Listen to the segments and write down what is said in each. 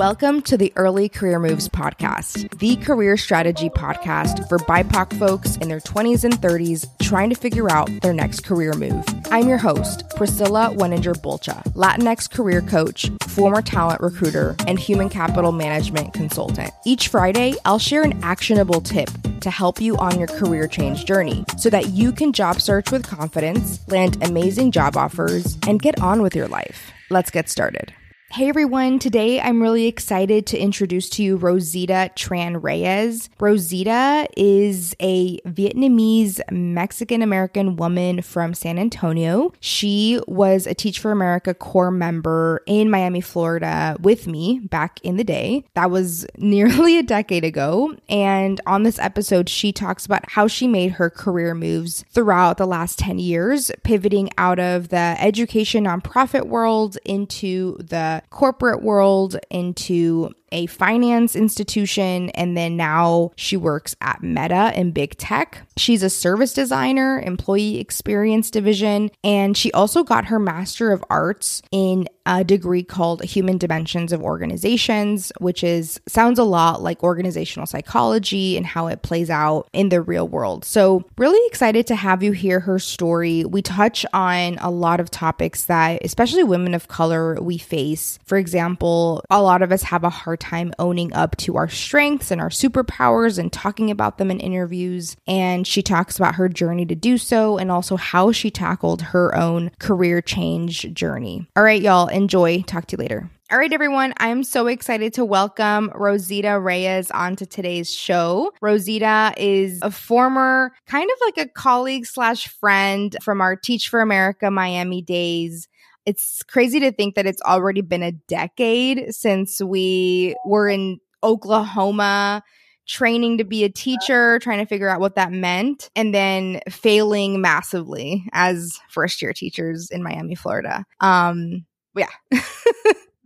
Welcome to the Early Career Moves podcast, the career strategy podcast for BIPOC folks in their 20s and 30s trying to figure out their next career move. I'm your host, Priscilla Weninger Bulcha, Latinx career coach, former talent recruiter, and human capital management consultant. Each Friday, I'll share an actionable tip to help you on your career change journey so that you can job search with confidence, land amazing job offers, and get on with your life. Let's get started. Hey everyone, today I'm really excited to introduce to you Rosita Tran Reyes. Rosita is a Vietnamese Mexican American woman from San Antonio. She was a Teach for America core member in Miami, Florida with me back in the day. That was nearly a decade ago. And on this episode, she talks about how she made her career moves throughout the last 10 years, pivoting out of the education nonprofit world into the corporate world into a finance institution, and then now she works at Meta in big tech. She's a service designer, employee experience division, and she also got her Master of Arts in a degree called Human Dimensions of Organizations, which is sounds a lot like organizational psychology and how it plays out in the real world. So, really excited to have you hear her story. We touch on a lot of topics that especially women of color we face. For example, a lot of us have a hard time owning up to our strengths and our superpowers and talking about them in interviews. And she talks about her journey to do so and also how she tackled her own career change journey. All right, y'all, enjoy. Talk to you later. All right, everyone. I'm so excited to welcome Rosita Reyes onto today's show. Rosita is a former kind of like a colleague slash friend from our Teach for America Miami days. It's crazy to think that it's already been a decade since we were in Oklahoma training to be a teacher, trying to figure out what that meant, and then failing massively as first year teachers in Miami, Florida. Um, yeah.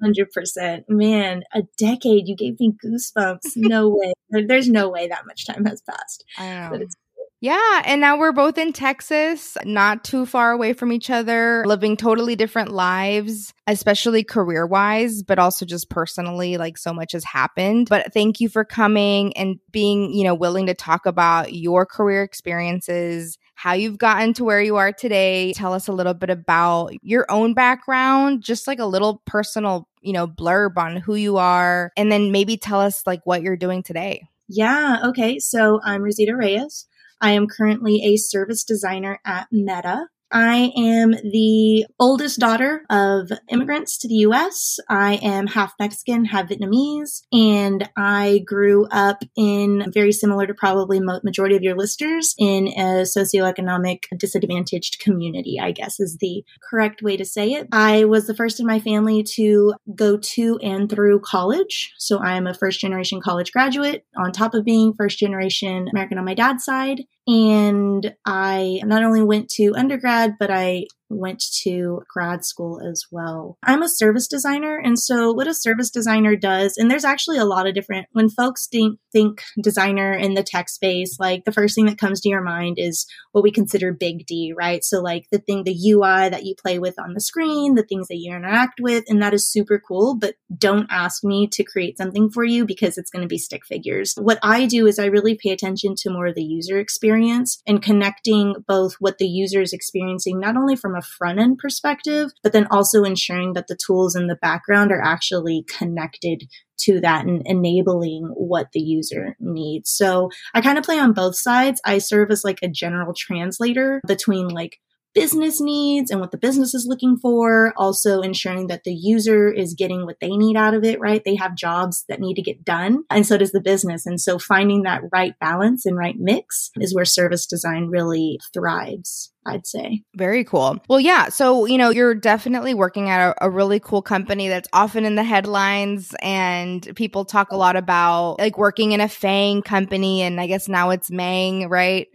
Hundred percent, man. A decade. You gave me goosebumps. No way. There's no way that much time has passed. I know. Yeah, and now we're both in Texas, not too far away from each other, living totally different lives, especially career wise, but also just personally. Like so much has happened. But thank you for coming and being, you know, willing to talk about your career experiences, how you've gotten to where you are today. Tell us a little bit about your own background, just like a little personal, you know, blurb on who you are, and then maybe tell us like what you're doing today. Yeah. Okay. So I'm Rosita Reyes. I am currently a service designer at Meta. I am the oldest daughter of immigrants to the US. I am half Mexican, half Vietnamese, and I grew up in very similar to probably majority of your listeners in a socioeconomic disadvantaged community, I guess is the correct way to say it. I was the first in my family to go to and through college. So I am a first generation college graduate on top of being first generation American on my dad's side. And I not only went to undergrad, but I went to grad school as well. I'm a service designer. And so what a service designer does, and there's actually a lot of different, when folks think, think designer in the tech space, like the first thing that comes to your mind is what we consider big D, right? So like the thing, the UI that you play with on the screen, the things that you interact with, and that is super cool, but don't ask me to create something for you because it's going to be stick figures. What I do is I really pay attention to more of the user experience and connecting both what the user is experiencing, not only from a front end perspective, but then also ensuring that the tools in the background are actually connected to that and enabling what the user needs. So I kind of play on both sides. I serve as like a general translator between like business needs and what the business is looking for. Also ensuring that the user is getting what they need out of it, right? They have jobs that need to get done and so does the business. And so finding that right balance and right mix is where service design really thrives. I'd say. Very cool. Well, yeah. So, you know, you're definitely working at a, a, really cool company that's often in the headlines, and people talk a lot about like working in a FAANG company. And I guess now it's MAANG, right?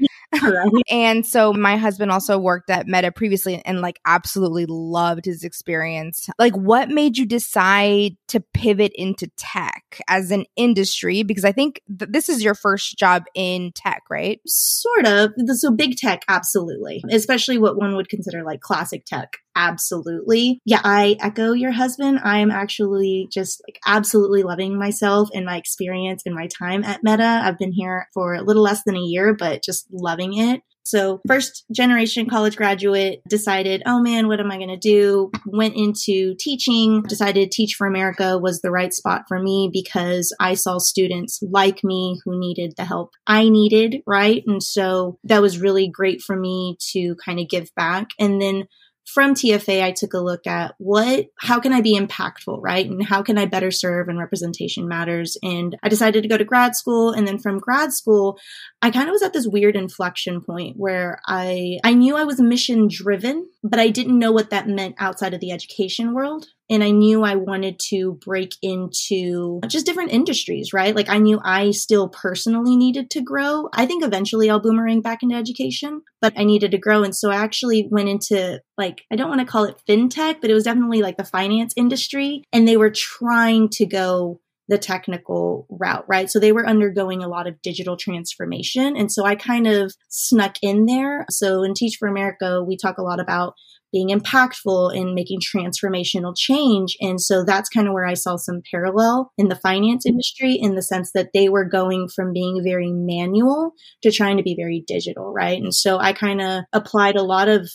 And so my husband also worked at Meta previously and like absolutely loved his experience. Like, what made you decide to pivot into tech as an industry? Because I think th- this is your first job in tech, right? Sort of. So, big tech, absolutely, especially what one would consider like classic tech. Absolutely. Yeah, I echo your husband. I am actually just like absolutely loving myself and my experience and my time at Meta. I've been here for a little less than a year, but just loving it. So, first generation college graduate decided, oh man, what am I going to do? Went into teaching, decided Teach for America was the right spot for me because I saw students like me who needed the help I needed, right? And so that was really great for me to kind of give back. And then from TFA, I took a look at what, how can I be impactful, right? And how can I better serve and representation matters? And I decided to go to grad school. And then from grad school, I kind of was at this weird inflection point where I, I knew I was mission driven, but I didn't know what that meant outside of the education world. And I knew I wanted to break into just different industries, right? Like I knew I still personally needed to grow. I think eventually I'll boomerang back into education, but I needed to grow. And so I actually went into like, I don't want to call it fintech, but it was definitely like the finance industry. And they were trying to go the technical route, right? So they were undergoing a lot of digital transformation. And so I kind of snuck in there. So in Teach for America, we talk a lot about being impactful and making transformational change. And so that's kind of where I saw some parallel in the finance industry in the sense that they were going from being very manual to trying to be very digital, right? And so I kind of applied a lot of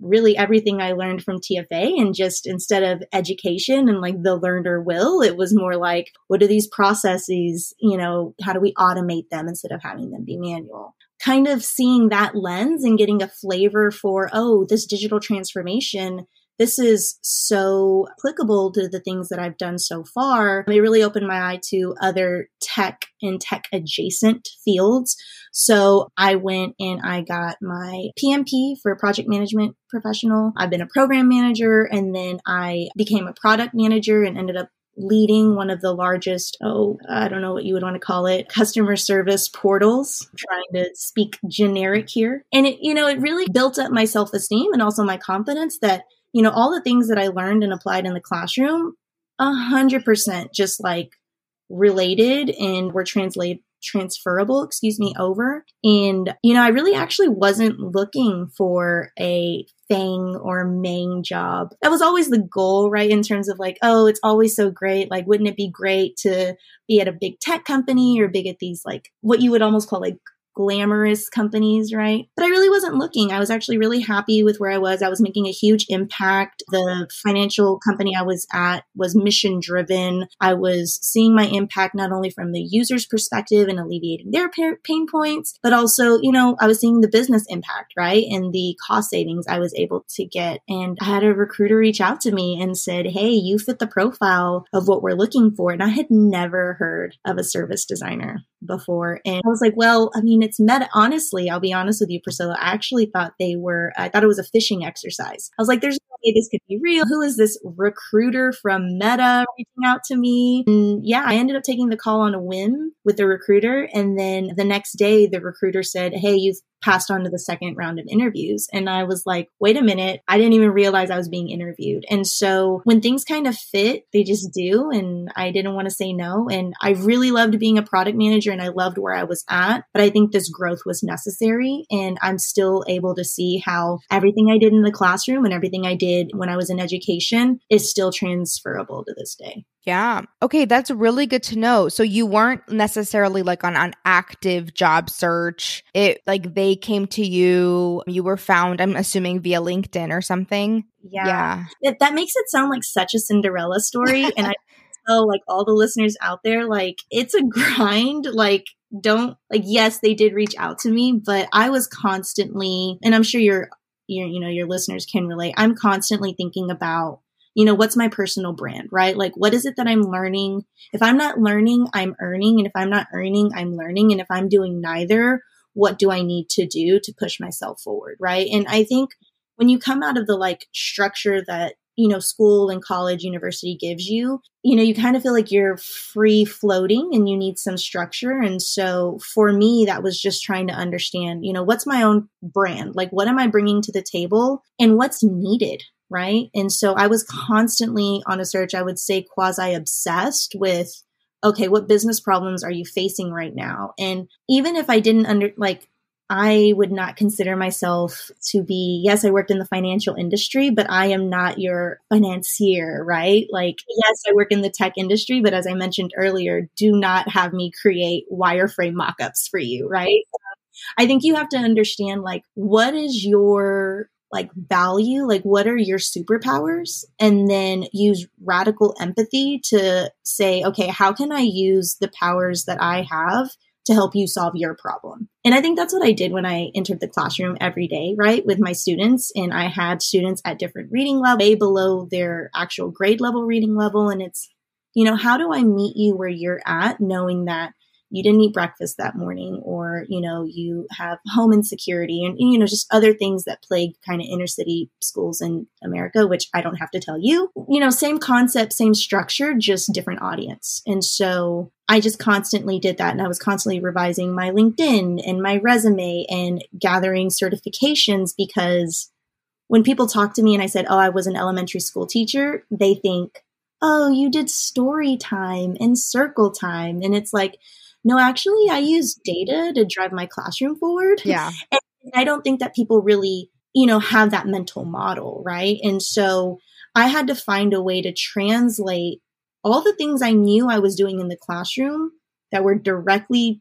really everything I learned from TFA and just instead of education and like the learner will, it was more like, what are these processes? You know, how do we automate them instead of having them be manual? Kind of seeing that lens and getting a flavor for, oh, this digital transformation this is so applicable to the things that I've done so far. It really opened my eye to other tech and tech adjacent fields. So I went and I got my PMP for project management professional. I've been a program manager and then I became a product manager and ended up leading one of the largest, oh, I don't know what you would want to call it, customer service portals, I'm trying to speak generic here. And it, you know, it really built up my self esteem and also my confidence that you know, all the things that I learned and applied in the classroom, a hundred percent just like related and were translated transferable, excuse me, over. And, you know, I really actually wasn't looking for a FAANG or MAANG job. That was always the goal, right? In terms of like, oh, it's always so great. Like, wouldn't it be great to be at a big tech company or big at these, like, what you would almost call like glamorous companies, right? But I really wasn't looking. I was actually really happy with where I was. I was making a huge impact. The financial company I was at was mission driven. I was seeing my impact not only from the user's perspective and alleviating their pain points, but also, you know, I was seeing the business impact, right? And the cost savings I was able to get. And I had a recruiter reach out to me and said, Hey, you fit the profile of what we're looking for. And I had never heard of a service designer before. And I was like, well, I mean, it's meta. Honestly, I'll be honest with you, Priscilla. I actually thought they were, I thought it was a phishing exercise. I was like, there's no way this could be real. Who is this recruiter from Meta reaching out to me? And yeah, I ended up taking the call on a whim with the recruiter. And then the next day, the recruiter said, Hey, you've passed on to the second round of interviews. And I was like, wait a minute, I didn't even realize I was being interviewed. And so when things kind of fit, they just do. And I didn't want to say no. And I really loved being a product manager and I loved where I was at. But I think this growth was necessary. And I'm still able to see how everything I did in the classroom and everything I did when I was in education is still transferable to this day. Yeah. Okay, that's really good to know. So you weren't necessarily like on an active job search. It like they came to you, you were found, I'm assuming via LinkedIn or something. Yeah. yeah. That, that makes it sound like such a Cinderella story and I tell like all the listeners out there like it's a grind like don't like yes they did reach out to me but i was constantly and i'm sure your your you know your listeners can relate i'm constantly thinking about you know, what's my personal brand, right? Like, what is it that I'm learning? If I'm not learning, I'm earning. And if I'm not earning, I'm learning. And if I'm doing neither, what do I need to do to push myself forward, right? And I think when you come out of the like structure that, you know, school and college, university gives you, you know, you kind of feel like you're free floating and you need some structure. And so for me, that was just trying to understand, you know, what's my own brand? Like, what am I bringing to the table and what's needed? Right? And so I was constantly on a search, I would say quasi obsessed with okay, what business problems are you facing right now? And even if I didn't under like I would not consider myself to be, yes, I worked in the financial industry, but I am not your financier, right? Like, yes, I work in the tech industry, but as I mentioned earlier, do not have me create wireframe mockups for you, right? I think you have to understand like what is your like value like what are your superpowers and then use radical empathy to say okay how can i use the powers that i have to help you solve your problem. And I think that's what I did when I entered the classroom every day, right, with my students. And I had students at different reading level, way below their actual grade level reading level. And it's, you know, how do I meet you where you're at, knowing that you didn't eat breakfast that morning or you know you have home insecurity and you know just other things that plague kind of inner city schools in america which i don't have to tell you you know same concept same structure just different audience and so I just constantly did that and I was constantly revising my LinkedIn and my resume and gathering certifications because when people talk to me and I said, Oh, I was an elementary school teacher, they think, Oh, you did story time and circle time. And it's like, no, actually, I use data to drive my classroom forward. Yeah. And I don't think that people really, you know, have that mental model, right? And so I had to find a way to translate all the things I knew I was doing in the classroom that were directly,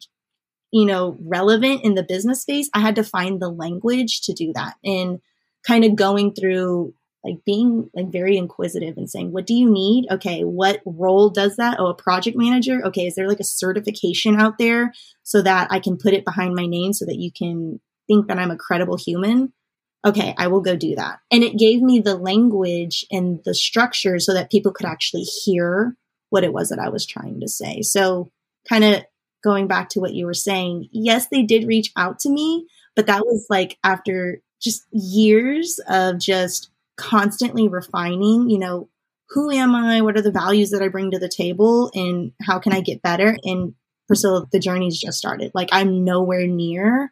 you know, relevant in the business space. I had to find the language to do that and kind of going through like being like very inquisitive and saying what do you need? Okay what role does that? Oh a project manager? Okay is there like a certification out there so that i can put it behind my name so that you can think that i'm a credible human? Okay i will go do that. And it gave me the language and the structure so that people could actually hear what it was that i was trying to say. So kind of going back to what you were saying yes they did reach out to me but that was like after just years of just constantly refining, you know, who am I? What are the values that I bring to the table? And how can I get better? And Priscilla, the journey's just started. Like I'm nowhere near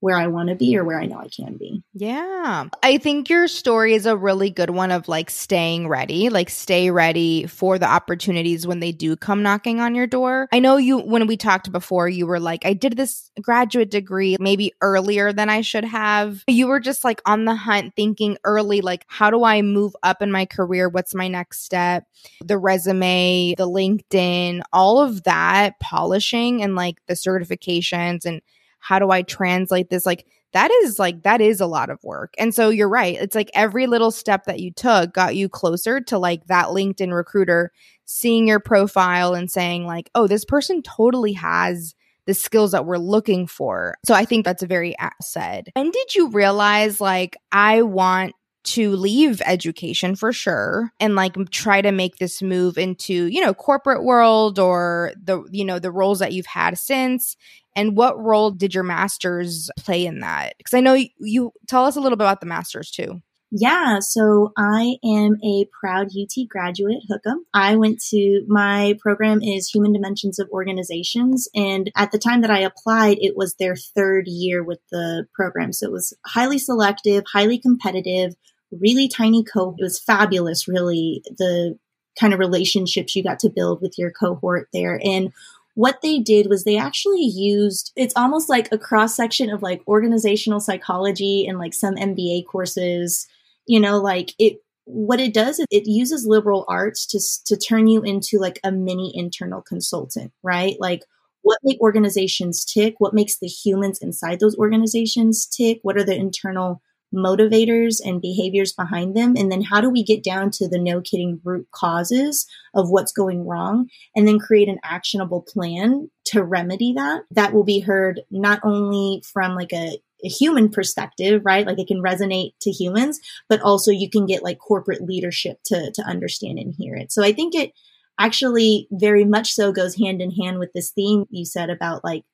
where I want to be or where I know I can be. Yeah. I think your story is a really good one of like staying ready, like stay ready for the opportunities when they do come knocking on your door. I know you, when we talked before, you were like, I did this graduate degree maybe earlier than I should have. You were just like on the hunt thinking early, like, how do I move up in my career? What's my next step? The resume, the LinkedIn, all of that polishing and like the certifications and how do I translate this? Like, that is like, that is a lot of work. And so you're right. It's like every little step that you took got you closer to like that LinkedIn recruiter seeing your profile and saying, like, oh, this person totally has the skills that we're looking for. So I think that's a very asset. And did you realize, like, I want to leave education for sure and like try to make this move into you know corporate world or the you know the roles that you've had since and what role did your masters play in that? Because I know you, you tell us a little bit about the masters too. Yeah, so I am a proud UT graduate, Hookem. I went to my program is Human Dimensions of Organizations, and at the time that I applied, it was their third year with the program. So it was highly selective, highly competitive, really tiny cohort. It was fabulous, really, the kind of relationships you got to build with your cohort there. And what they did was they actually used it's almost like a cross section of like organizational psychology and like some MBA courses. You know, like it what it does is it uses liberal arts to to turn you into like a mini internal consultant, right? Like what make organizations tick? What makes the humans inside those organizations tick? What are the internal motivators and behaviors behind them? And then how do we get down to the no kidding root causes of what's going wrong and then create an actionable plan to remedy that? That will be heard not only from like a, a human perspective, right? Like it can resonate to humans, but also you can get like corporate leadership to, to understand and hear it. So I think it actually very much so goes hand in hand with this theme you said about like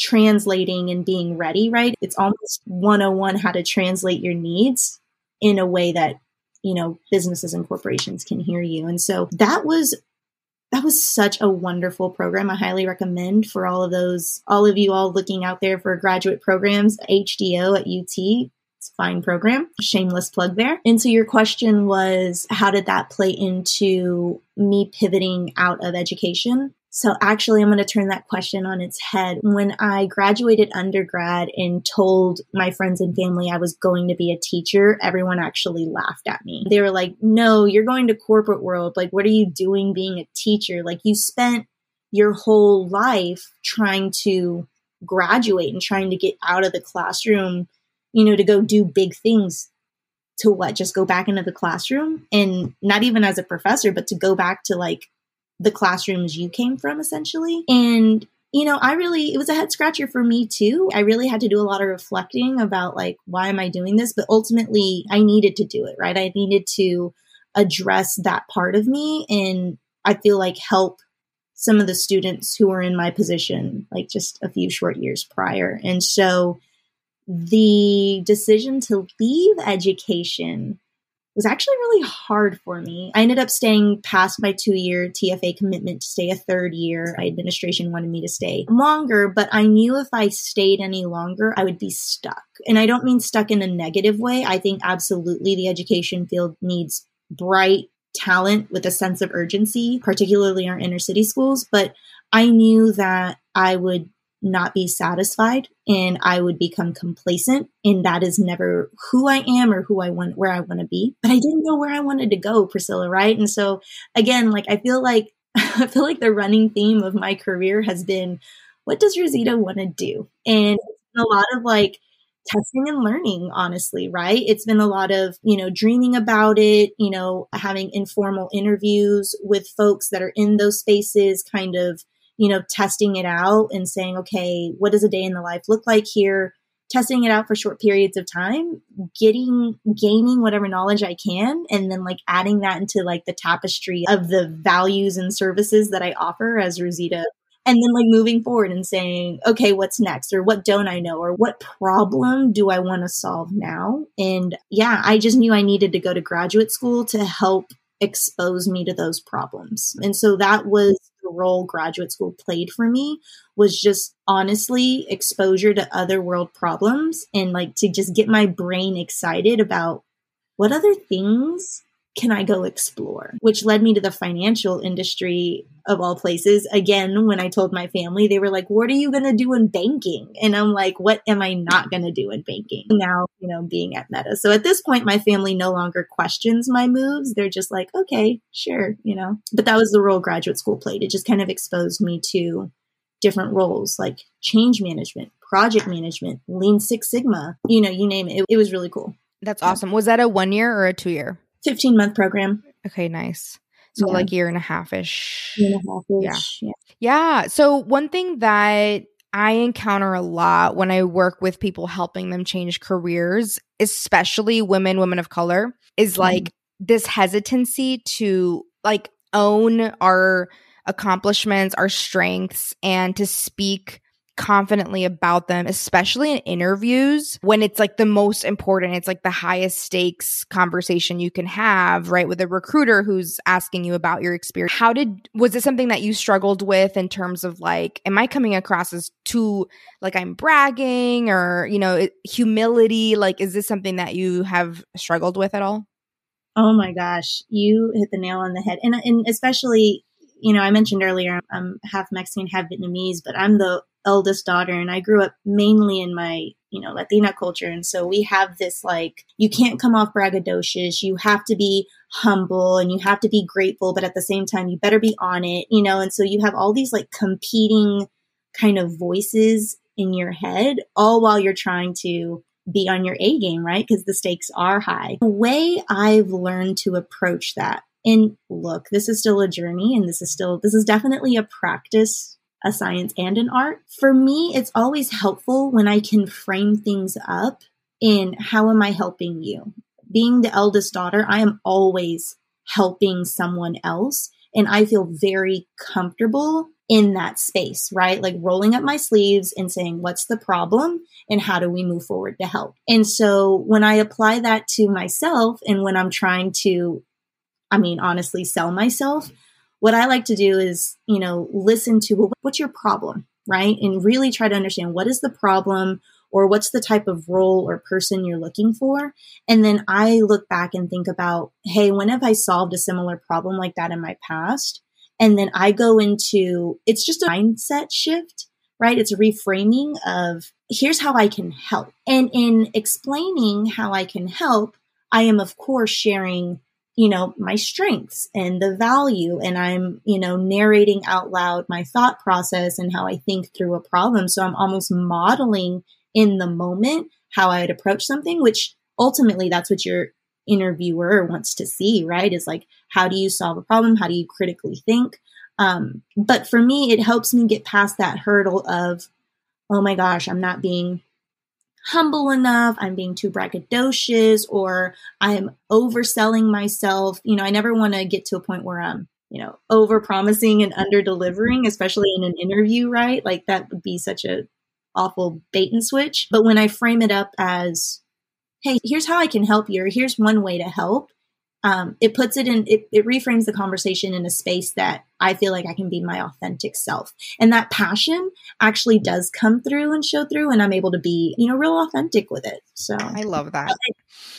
translating and being ready, right? It's almost 101 how to translate your needs in a way that, you know, businesses and corporations can hear you. And so that was that was such a wonderful program. I highly recommend for all of those, all of you all looking out there for graduate programs, HDO at UT. It's a fine program. Shameless plug there. And so your question was, how did that play into me pivoting out of education? So actually, I'm going to turn that question on its head. When I graduated undergrad and told my friends and family I was going to be a teacher, everyone actually laughed at me. They were like, no, you're going to corporate world. Like, what are you doing being a teacher? Like, you spent your whole life trying to graduate and trying to get out of the classroom, you know, to go do big things to what? Just go back into the classroom and not even as a professor, but to go back to like the classrooms you came from essentially. And you know, I really, it was a head scratcher for me too. I really had to do a lot of reflecting about like, why am I doing this? But ultimately, I needed to do it, right? I needed to address that part of me and I feel like help some of the students who were in my position, like just a few short years prior. And so the decision to leave education was actually really hard for me. I ended up staying past my two year TFA commitment to stay a third year. My administration wanted me to stay longer, but I knew if I stayed any longer, I would be stuck. And I don't mean stuck in a negative way. I think absolutely the education field needs bright talent with a sense of urgency, particularly our inner city schools. But I knew that I would not be satisfied and I would become complacent. And that is never who I am or who I want, where I want to be. But I didn't know where I wanted to go, Priscilla, right? And so again, like I feel like, I feel like the running theme of my career has been, what does Rosita want to do? And a lot of like, testing and learning honestly right it's been a lot of you know dreaming about it you know having informal interviews with folks that are in those spaces kind of you know, testing it out and saying, okay, what does a day in the life look like here? Testing it out for short periods of time, getting, gaining whatever knowledge I can, and then like adding that into like the tapestry of the values and services that I offer as Rosita. And then like moving forward and saying okay what's next? Or what don't i know? Or what problem do i want to solve now? And yeah i just knew i needed to go to graduate school to help expose me to those problems. And so that was role graduate school played for me was just honestly exposure to other world problems and like to just get my brain excited about what other things can I go explore? Which led me to the financial industry of all places. Again, when I told my family, they were like, What are you going to do in banking? And I'm like, What am I not going to do in banking? Now, you know, being at Meta. So at this point, my family no longer questions my moves. They're just like, Okay, sure, you know. But that was the role graduate school played. It just kind of exposed me to different roles like change management, project management, Lean Six Sigma, you know, you name it. It, it was really cool. That's awesome. Was that a one year or a two year? 15 month program. Okay, nice. So yeah. like year and a half ish. Year and a half ish. Yeah. yeah. So one thing that I encounter a lot when I work with people helping them change careers, especially women, women of color, is mm-hmm. like mm-hmm. this hesitancy to like own our accomplishments, our strengths, and to speak confidently about them, especially in interviews when it's like the most important. It's like the highest stakes conversation you can have, right? With a recruiter who's asking you about your experience. How did, was it something that you struggled with in terms of like, am I coming across as too, like I'm bragging or, you know, humility? Like, is this something that you have struggled with at all? Oh my gosh, you hit the nail on the head. And, and especially, you know, I mentioned earlier, I'm half Mexican, half Vietnamese, but I'm the eldest daughter and I grew up mainly in my, you know, Latina culture. And so we have this like, you can't come off braggadocious. You have to be humble and you have to be grateful, but at the same time, you better be on it, you know? And so you have all these like competing kind of voices in your head, all while you're trying to be on your A game, right? Because the stakes are high. The way I've learned to approach that and look, this is still a journey and this is still, this is definitely a practice a science and an art. For me, it's always helpful when I can frame things up in how am I helping you? Being the eldest daughter, I am always helping someone else. And I feel very comfortable in that space, right? Like rolling up my sleeves and saying, what's the problem and how do we move forward to help? And so when I apply that to myself and when I'm trying to, I mean, honestly, sell myself, what I like to do is, you know, listen to well, what's your problem, right? And really try to understand what is the problem or what's the type of role or person you're looking for. And then I look back and think about, hey, when have I solved a similar problem like that in my past? And then I go into it's just a mindset shift, right? It's a reframing of here's how I can help. And in explaining how I can help, I am, of course, sharing you know, my strengths and the value. And I'm, you know, narrating out loud my thought process and how I think through a problem. So I'm almost modeling in the moment how I'd approach something, which ultimately that's what your interviewer wants to see, right? Is like, how do you solve a problem? How do you critically think? Um, but for me, it helps me get past that hurdle of, oh my gosh, I'm not being humble enough, I'm being too braggadocious, or I'm overselling myself. You know, I never want to get to a point where I'm, you know, over promising and under delivering, especially in an interview, right? Like that would be such a awful bait and switch. But when I frame it up as, hey, here's how I can help you, or here's one way to help, um, it puts it in it, it reframes the conversation in a space that i feel like i can be my authentic self. And that passion actually does come through and show through and i'm able to be you know real authentic with it. So i love that.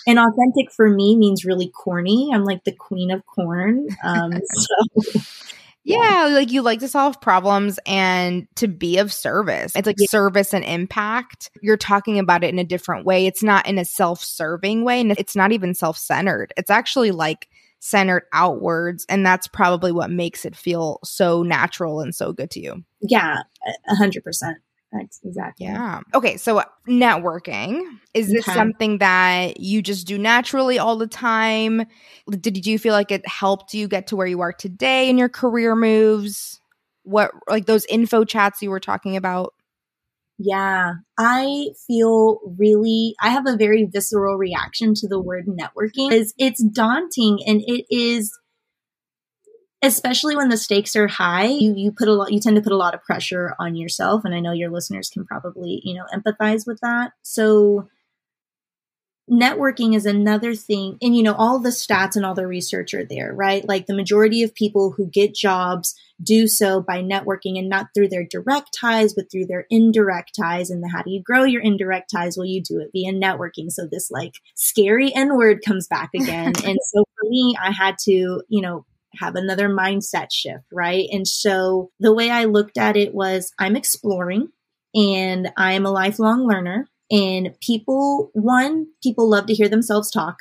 And authentic for me means really corny. I'm like the queen of corn. Um, so yeah, like you like to solve problems and to be of service. It's like yeah. service and impact. You're talking about it in a different way. It's not in a self serving way. And it's not even self centered. It's actually like centered outwards. And that's probably what makes it feel so natural and so good to you. Yeah, a hundred percent. That's exactly. Yeah. Okay. So uh, networking is this okay. something that you just do naturally all the time? Did you feel like it helped you get to where you are today in your career moves? What like those info chats you were talking about? Yeah, I feel really, I have a very visceral reaction to the word networking. It's, it's daunting and it is especially when the stakes are high you, you put a lot you tend to put a lot of pressure on yourself and i know your listeners can probably you know empathize with that. So networking is another thing and you know all the stats and all the research are there right? Like the majority of people who get jobs do so by networking and not through their direct ties but through their indirect ties and the, how do you grow your indirect ties? Well you do it via networking. So this like scary n word comes back again. And so for me i had to you know have another mindset shift, right? And so the way I looked at it was I'm exploring and I am a lifelong learner. And people, one, people love to hear themselves talk.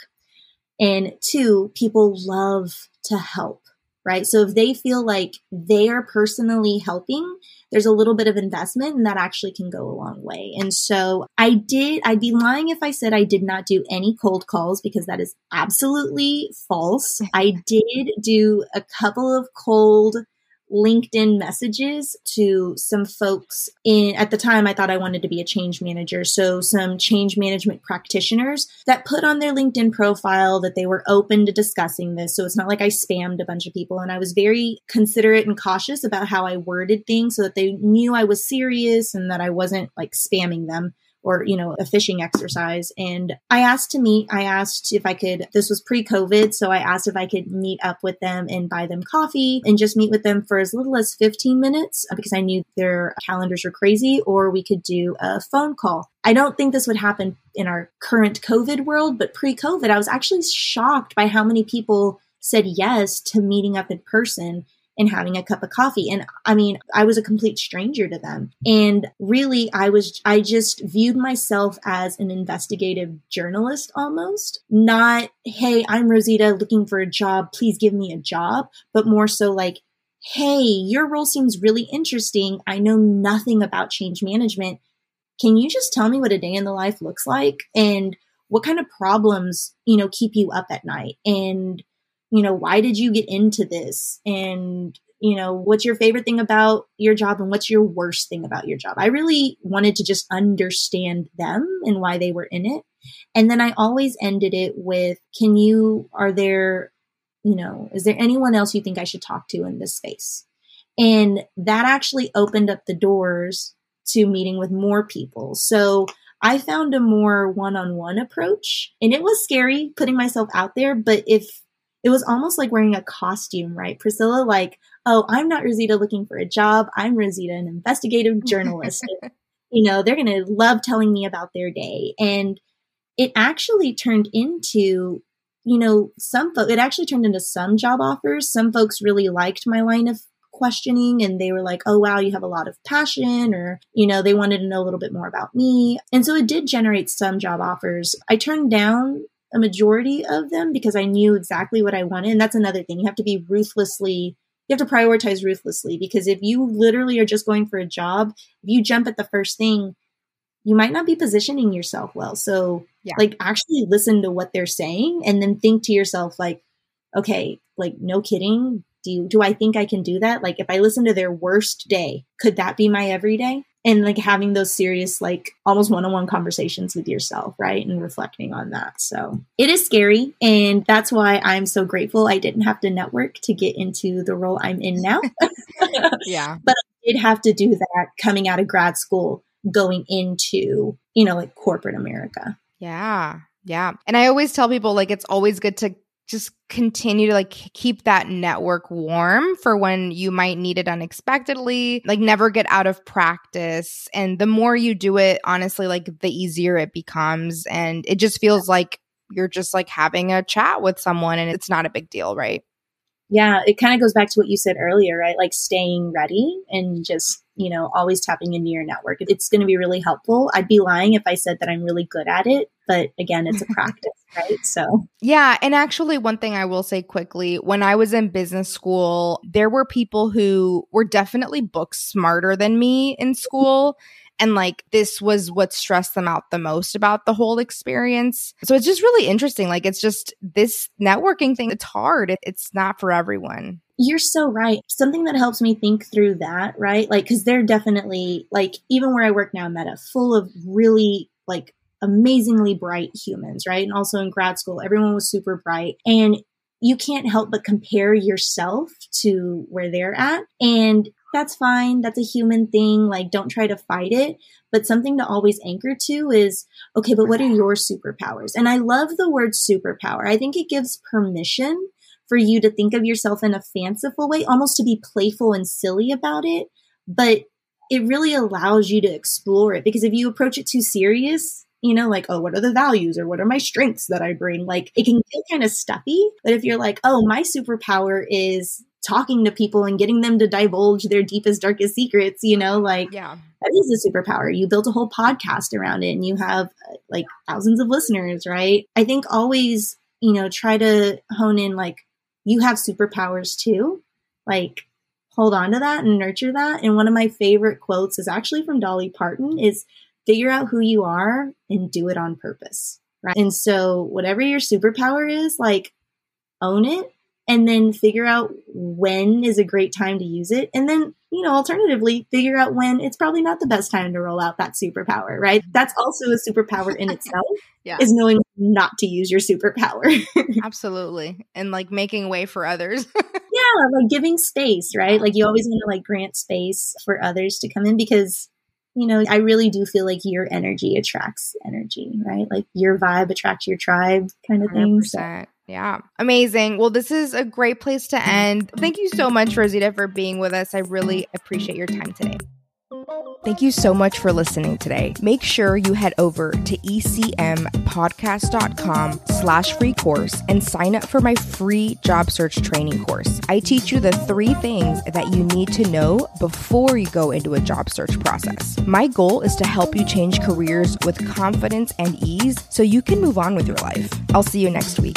And two, people love to help right? So if they feel like they are personally helping, there's a little bit of investment and that actually can go a long way. And so I did, I'd be lying if I said I did not do any cold calls because that is absolutely false. I did do a couple of cold LinkedIn messages to some folks in at the time I thought I wanted to be a change manager. So some change management practitioners that put on their LinkedIn profile that they were open to discussing this. So it's not like I spammed a bunch of people and I was very considerate and cautious about how I worded things so that they knew I was serious and that I wasn't like spamming them or you know a phishing exercise. And i asked to meet i asked if i could this was pre-covid so i asked if i could meet up with them and buy them coffee and just meet with them for as little as 15 minutes uh, because i knew their calendars were crazy or we could do a phone call. I don't think this would happen in our current COVID world, but pre COVID, I was actually shocked by how many people said yes to meeting up in person and having a cup of coffee. And I mean, I was a complete stranger to them. And really, I was, I just viewed myself as an investigative journalist almost, not, hey, I'm Rosita looking for a job. Please give me a job, but more so like, hey, your role seems really interesting. I know nothing about change management. Can you just tell me what a day in the life looks like? And what kind of problems, you know, keep you up at night? And you know, why did you get into this? And, you know, what's your favorite thing about your job and what's your worst thing about your job? I really wanted to just understand them and why they were in it. And then I always ended it with, can you, are there, you know, is there anyone else you think I should talk to in this space? And that actually opened up the doors to meeting with more people. So I found a more one on one approach and it was scary putting myself out there. But if it was almost like wearing a costume, right? Priscilla, like, oh, I'm not Rosita looking for a job. I'm Rosita, an investigative journalist. you know, they're going to love telling me about their day. And it actually turned into, you know, some folks, it actually turned into some job offers. Some folks really liked my line of questioning and they were like, oh, wow, you have a lot of passion, or, you know, they wanted to know a little bit more about me. And so it did generate some job offers. I turned down a majority of them because I knew exactly what I wanted. And that's another thing. You have to be ruthlessly you have to prioritize ruthlessly because if you literally are just going for a job, if you jump at the first thing, you might not be positioning yourself well. So, yeah. like, actually listen to what they're saying and then think to yourself, like, okay, like, no kidding. Do you, do I think I can do that? Like, if I listen to their worst day, could that be my everyday? And like having those serious like almost one-on-one conversations with yourself right and reflecting on that. So it is scary and that's why i'm so grateful i didn't have to network to get into the role i'm in now. Yeah. But i did have to do that coming out of grad school going into you know like corporate america. Yeah. Yeah. And i always tell people like it's always good to just continue to like keep that network warm for when you might need it unexpectedly. Like never get out of practice. And the more you do it honestly like the easier it becomes. And it just feels like you're just like having a chat with someone and it's not a big deal right? Yeah it kind of goes back to what you said earlier right? Like staying ready and just you know, always tapping into your network. It's going to be really helpful. I'd be lying if I said that I'm really good at it, but again, it's a practice, right? So, yeah. And actually, one thing I will say quickly when I was in business school, there were people who were definitely book smarter than me in school. And like, this was what stressed them out the most about the whole experience. So it's just really interesting. Like, it's just this networking thing, it's hard. It's not for everyone. You're so right. Something that helps me think through that, right? Like, cause they're definitely like, even where I work now, Meta, full of really like amazingly bright humans, right? And also in grad school, everyone was super bright. And you can't help but compare yourself to where they're at. And that's fine. That's a human thing. Like, don't try to fight it. But something to always anchor to is, okay, but what are your superpowers? And I love the word superpower. I think it gives permission for you to think of yourself in a fanciful way, almost to be playful and silly about it. But it really allows you to explore it because if you approach it too serious, you know, like, oh, what are the values or what are my strengths that I bring? Like, it can feel kind of stuffy. But if you're like, oh, my superpower is talking to people and getting them to divulge their deepest, darkest secrets, you know, like, yeah, that is a superpower. You built a whole podcast around it and you have uh, like thousands of listeners, right? I think always, you know, try to hone in like, you have superpowers too. Like, hold on to that and nurture that. And one of my favorite quotes is actually from Dolly Parton is figure out who you are and do it on purpose. Right. And so whatever your superpower is, like own it and then figure out when is a great time to use it. And then, you know, alternatively, figure out when it's probably not the best time to roll out that superpower, right? Mm-hmm. That's also a superpower in itself, yeah. is knowing not to use your superpower. Absolutely. And like making way for others. yeah, like giving space, right? Like you always want to like grant space for others to come in because you know, I really do feel like your energy attracts energy, right? Like your vibe attracts your tribe kind of thing. So. Yeah. Amazing. Well, this is a great place to end. Thank you so much, Rosita, for being with us. I really appreciate your time today. Thank you so much for listening today. Make sure you head over to ecmpodcast.com slash free course and sign up for my free job search training course. I teach you the three things that you need to know before you go into a job search process. My goal is to help you change careers with confidence and ease so you can move on with your life. I'll see you next week.